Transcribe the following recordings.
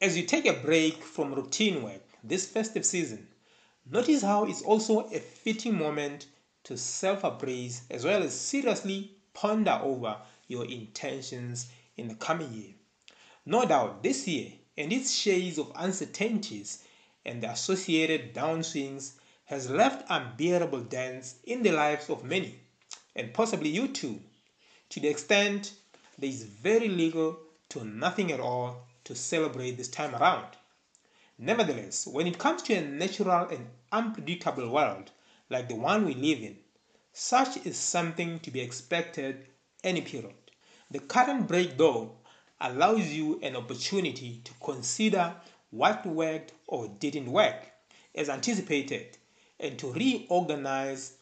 As you take a break from routine work this festive season, notice how it's also a fitting moment to self appraise as well as seriously ponder over your intentions in the coming year. No doubt, this year and its shades of uncertainties and the associated downswings has left unbearable dents in the lives of many, and possibly you too, to the extent there is very little to nothing at all to celebrate this time around. Nevertheless, when it comes to a natural and unpredictable world like the one we live in, such is something to be expected any period. The current break, though, allows you an opportunity to consider what worked or didn't work as anticipated and to reorganize,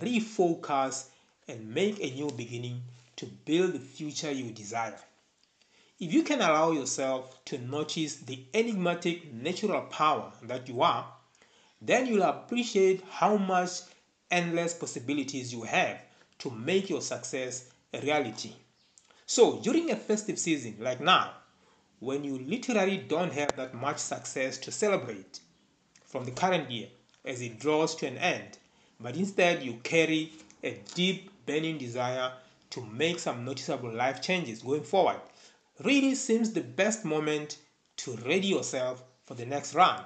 refocus, and make a new beginning to build the future you desire. If you can allow yourself to notice the enigmatic natural power that you are, then you'll appreciate how much endless possibilities you have to make your success a reality. So, during a festive season like now, when you literally don't have that much success to celebrate from the current year as it draws to an end, but instead you carry a deep burning desire to make some noticeable life changes going forward, really seems the best moment to ready yourself for the next run.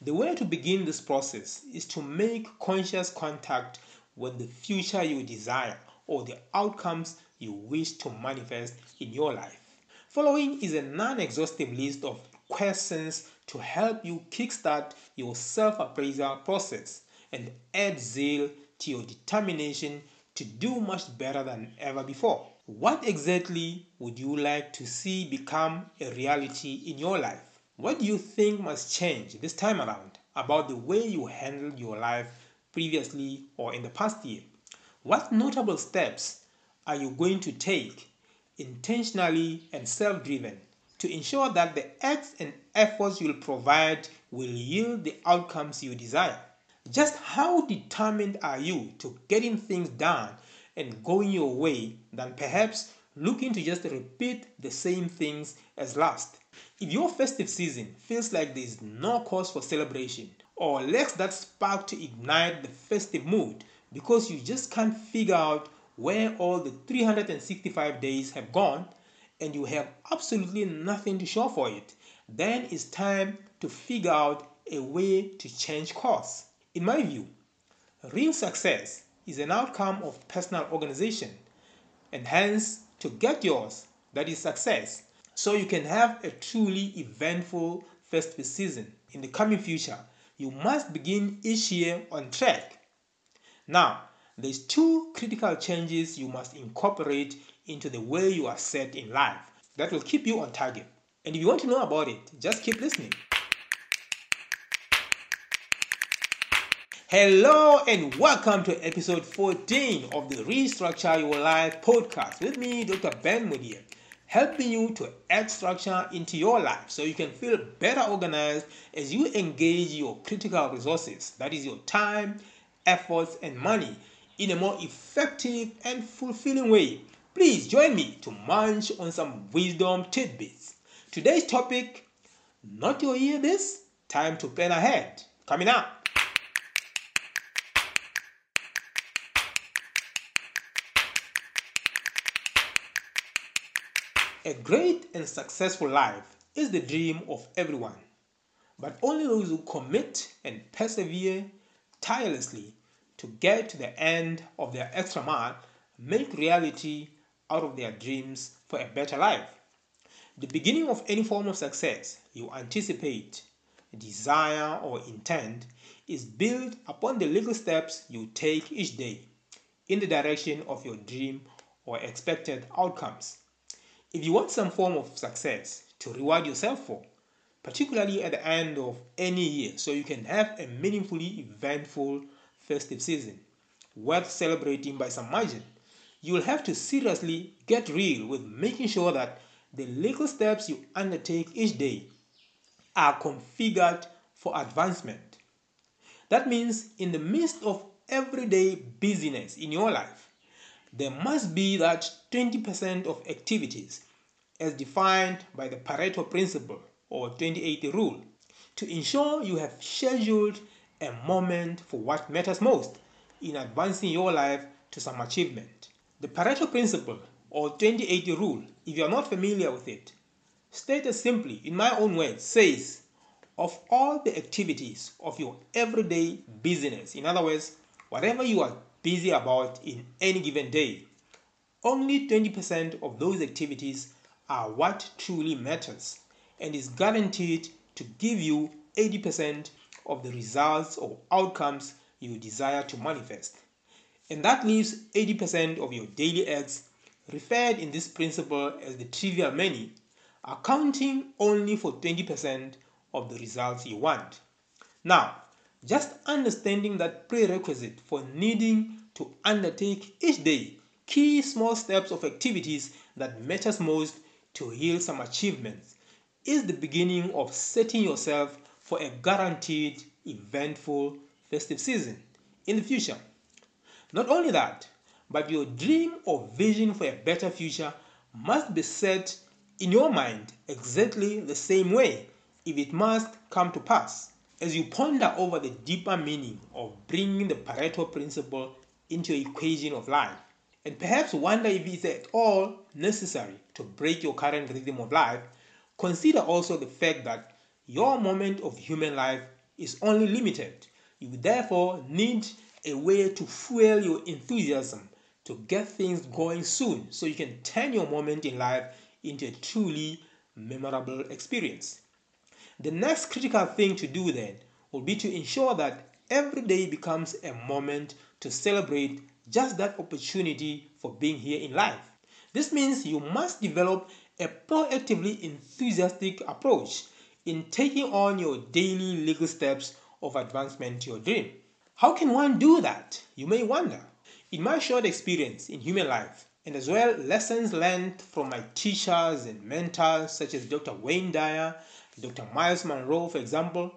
The way to begin this process is to make conscious contact with the future you desire or the outcomes you wish to manifest in your life. Following is a non exhaustive list of questions to help you kickstart your self appraisal process and add zeal to your determination to do much better than ever before. What exactly would you like to see become a reality in your life? What do you think must change this time around about the way you handled your life previously or in the past year? What notable steps are you going to take intentionally and self driven to ensure that the acts and efforts you'll provide will yield the outcomes you desire? Just how determined are you to getting things done and going your way than perhaps looking to just repeat the same things as last? If your festive season feels like there is no cause for celebration or lacks that spark to ignite the festive mood because you just can't figure out where all the 365 days have gone and you have absolutely nothing to show for it, then it's time to figure out a way to change course. In my view, real success is an outcome of personal organization, and hence, to get yours, that is success, so you can have a truly eventful festive season in the coming future, you must begin each year on track. Now, there's two critical changes you must incorporate into the way you are set in life that will keep you on target. And if you want to know about it, just keep listening. Hello and welcome to episode 14 of the Restructure Your Life podcast with me, Dr. Ben Mudia, helping you to add structure into your life so you can feel better organized as you engage your critical resources that is, your time, efforts, and money in a more effective and fulfilling way. Please join me to munch on some wisdom tidbits. Today's topic, not your year this, time to plan ahead. Coming up. A great and successful life is the dream of everyone, but only those who commit and persevere tirelessly to get to the end of their extra mile make reality out of their dreams for a better life. The beginning of any form of success you anticipate, desire, or intend is built upon the little steps you take each day in the direction of your dream or expected outcomes. If you want some form of success to reward yourself for, particularly at the end of any year, so you can have a meaningfully eventful festive season worth celebrating by some margin, you will have to seriously get real with making sure that the little steps you undertake each day are configured for advancement. That means, in the midst of everyday busyness in your life, there must be that 20% of activities as defined by the Pareto principle or 20-80 rule to ensure you have scheduled a moment for what matters most in advancing your life to some achievement. The Pareto principle or 20-80 rule, if you are not familiar with it, stated simply in my own words, says of all the activities of your everyday business, in other words, whatever you are busy about in any given day, only 20% of those activities are what truly matters and is guaranteed to give you 80% of the results or outcomes you desire to manifest. And that leaves 80% of your daily acts referred in this principle as the trivial many, accounting only for 20% of the results you want. Now, just understanding that prerequisite for needing to undertake each day key small steps of activities that matters most to yield some achievements is the beginning of setting yourself for a guaranteed eventful festive season in the future. Not only that, but your dream or vision for a better future must be set in your mind exactly the same way if it must come to pass. As you ponder over the deeper meaning of bringing the Pareto principle into your equation of life, and perhaps wonder if it's at all necessary to break your current rhythm of life, consider also the fact that your moment of human life is only limited. You therefore need a way to fuel your enthusiasm to get things going soon so you can turn your moment in life into a truly memorable experience. The next critical thing to do then will be to ensure that every day becomes a moment to celebrate just that opportunity for being here in life. This means you must develop a proactively enthusiastic approach in taking on your daily legal steps of advancement to your dream. How can one do that? You may wonder. In my short experience in human life, and as well lessons learned from my teachers and mentors such as Dr. Wayne Dyer, Dr. Myles Munroe, for example,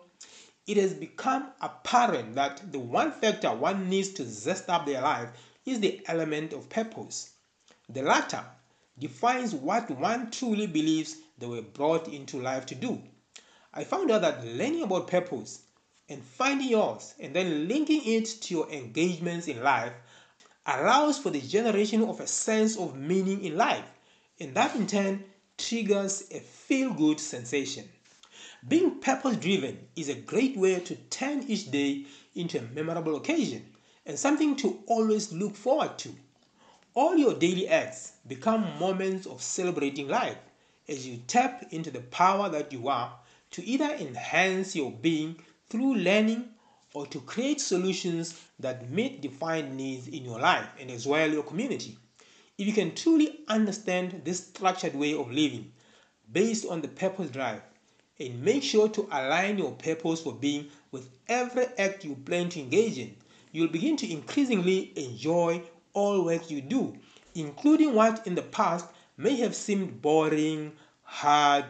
it has become apparent that the one factor one needs to zest up their life is the element of purpose. The latter defines what one truly believes they were brought into life to do. I found out that learning about purpose and finding yours and then linking it to your engagements in life allows for the generation of a sense of meaning in life, and that in turn triggers a feel good sensation. Being purpose driven is a great way to turn each day into a memorable occasion and something to always look forward to. All your daily acts become moments of celebrating life as you tap into the power that you are to either enhance your being through learning or to create solutions that meet defined needs in your life and as well your community. If you can truly understand this structured way of living based on the purpose drive, and make sure to align your purpose for being with every act you plan to engage in. You'll begin to increasingly enjoy all work you do, including what in the past may have seemed boring, hard,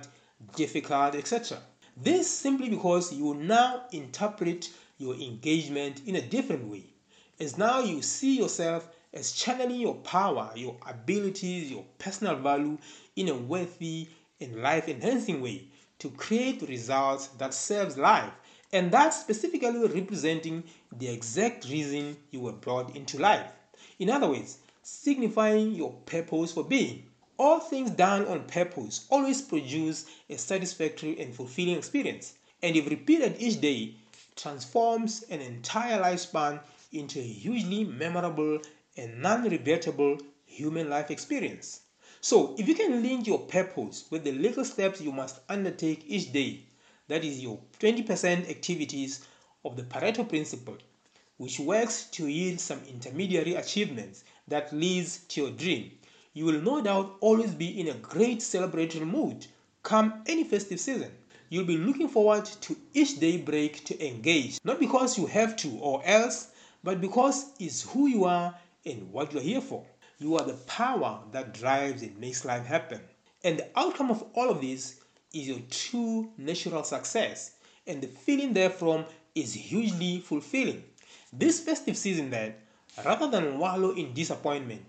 difficult, etc. This simply because you now interpret your engagement in a different way, as now you see yourself as channeling your power, your abilities, your personal value in a worthy and life enhancing way to create results that serves life and that's specifically representing the exact reason you were brought into life. In other words, signifying your purpose for being. All things done on purpose always produce a satisfactory and fulfilling experience, and if repeated each day, transforms an entire lifespan into a hugely memorable and non-regrettable human life experience. So, if you can link your purpose with the little steps you must undertake each day, that is your 20% activities of the Pareto principle, which works to yield some intermediary achievements that leads to your dream, you will no doubt always be in a great celebratory mood come any festive season. You'll be looking forward to each day break to engage, not because you have to or else, but because it's who you are and what you're here for. You are the power that drives and makes life happen. And the outcome of all of this is your true natural success. And the feeling therefrom is hugely fulfilling. This festive season, then, rather than wallow in disappointment,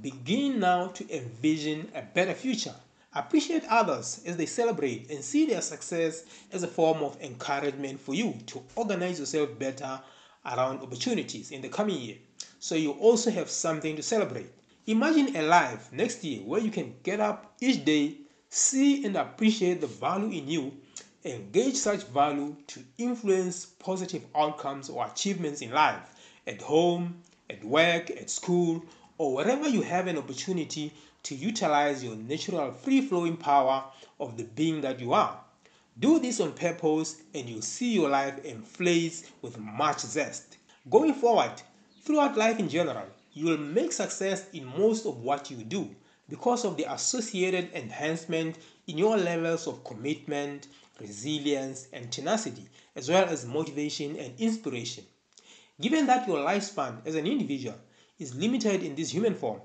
begin now to envision a better future Appreciate others as they celebrate and see their success as a form of encouragement for you to organize yourself better around opportunities in the coming year so you also have something to celebrate. Imagine a life next year where you can get up each day, see and appreciate the value in you, engage such value to influence positive outcomes or achievements in life at home, at work, at school, or wherever you have an opportunity to utilize your natural free flowing power of the being that you are. Do this on purpose and you'll see your life inflates with much zest. Going forward, throughout life in general, you will make success in most of what you do because of the associated enhancement in your levels of commitment, resilience, and tenacity, as well as motivation and inspiration. Given that your lifespan as an individual is limited in this human form,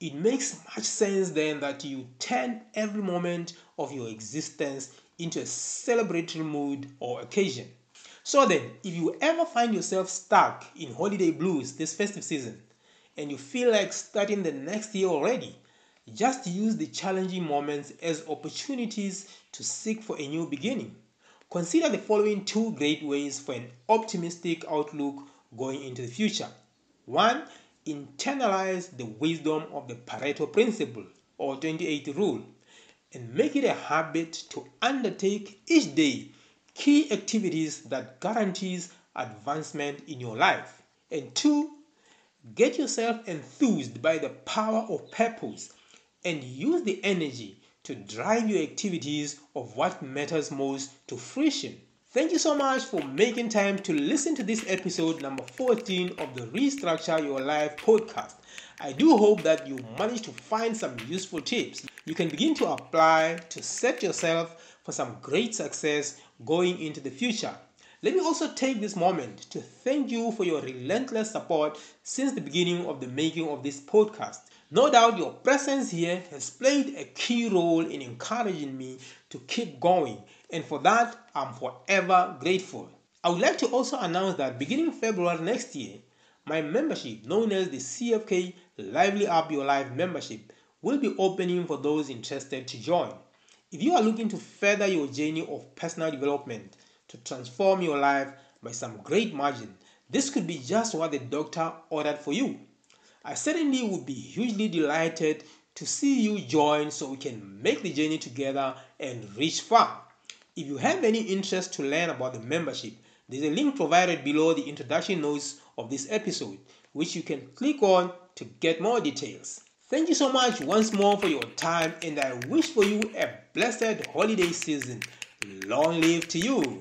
it makes much sense then that you turn every moment of your existence into a celebratory mood or occasion. So then, if you ever find yourself stuck in holiday blues this festive season and you feel like starting the next year already, just use the challenging moments as opportunities to seek for a new beginning. Consider the following two great ways for an optimistic outlook going into the future. One, internalize the wisdom of the Pareto principle or 2080 rule and make it a habit to undertake each day key activities that guarantees advancement in your life. And two, get yourself enthused by the power of purpose and use the energy to drive your activities of what matters most to fruition. Thank you so much for making time to listen to this episode number 14 of the Restructure Your Life podcast. I do hope that you managed to find some useful tips you can begin to apply to set yourself for some great success going into the future. Let me also take this moment to thank you for your relentless support since the beginning of the making of this podcast. No doubt your presence here has played a key role in encouraging me to keep going and for that I'm forever grateful. I would like to also announce that beginning February next year, my membership, known as the CFK Lively Up Your Life membership, will be opening for those interested to join. If you are looking to further your journey of personal development to transform your life by some great margin, this could be just what the doctor ordered for you. I certainly would be hugely delighted to see you join so we can make the journey together and reach far. If you have any interest to learn about the membership, there's a link provided below the introduction notes of this episode, which you can click on to get more details. Thank you so much once more for your time, and I wish for you a blessed holiday season. Long live to you.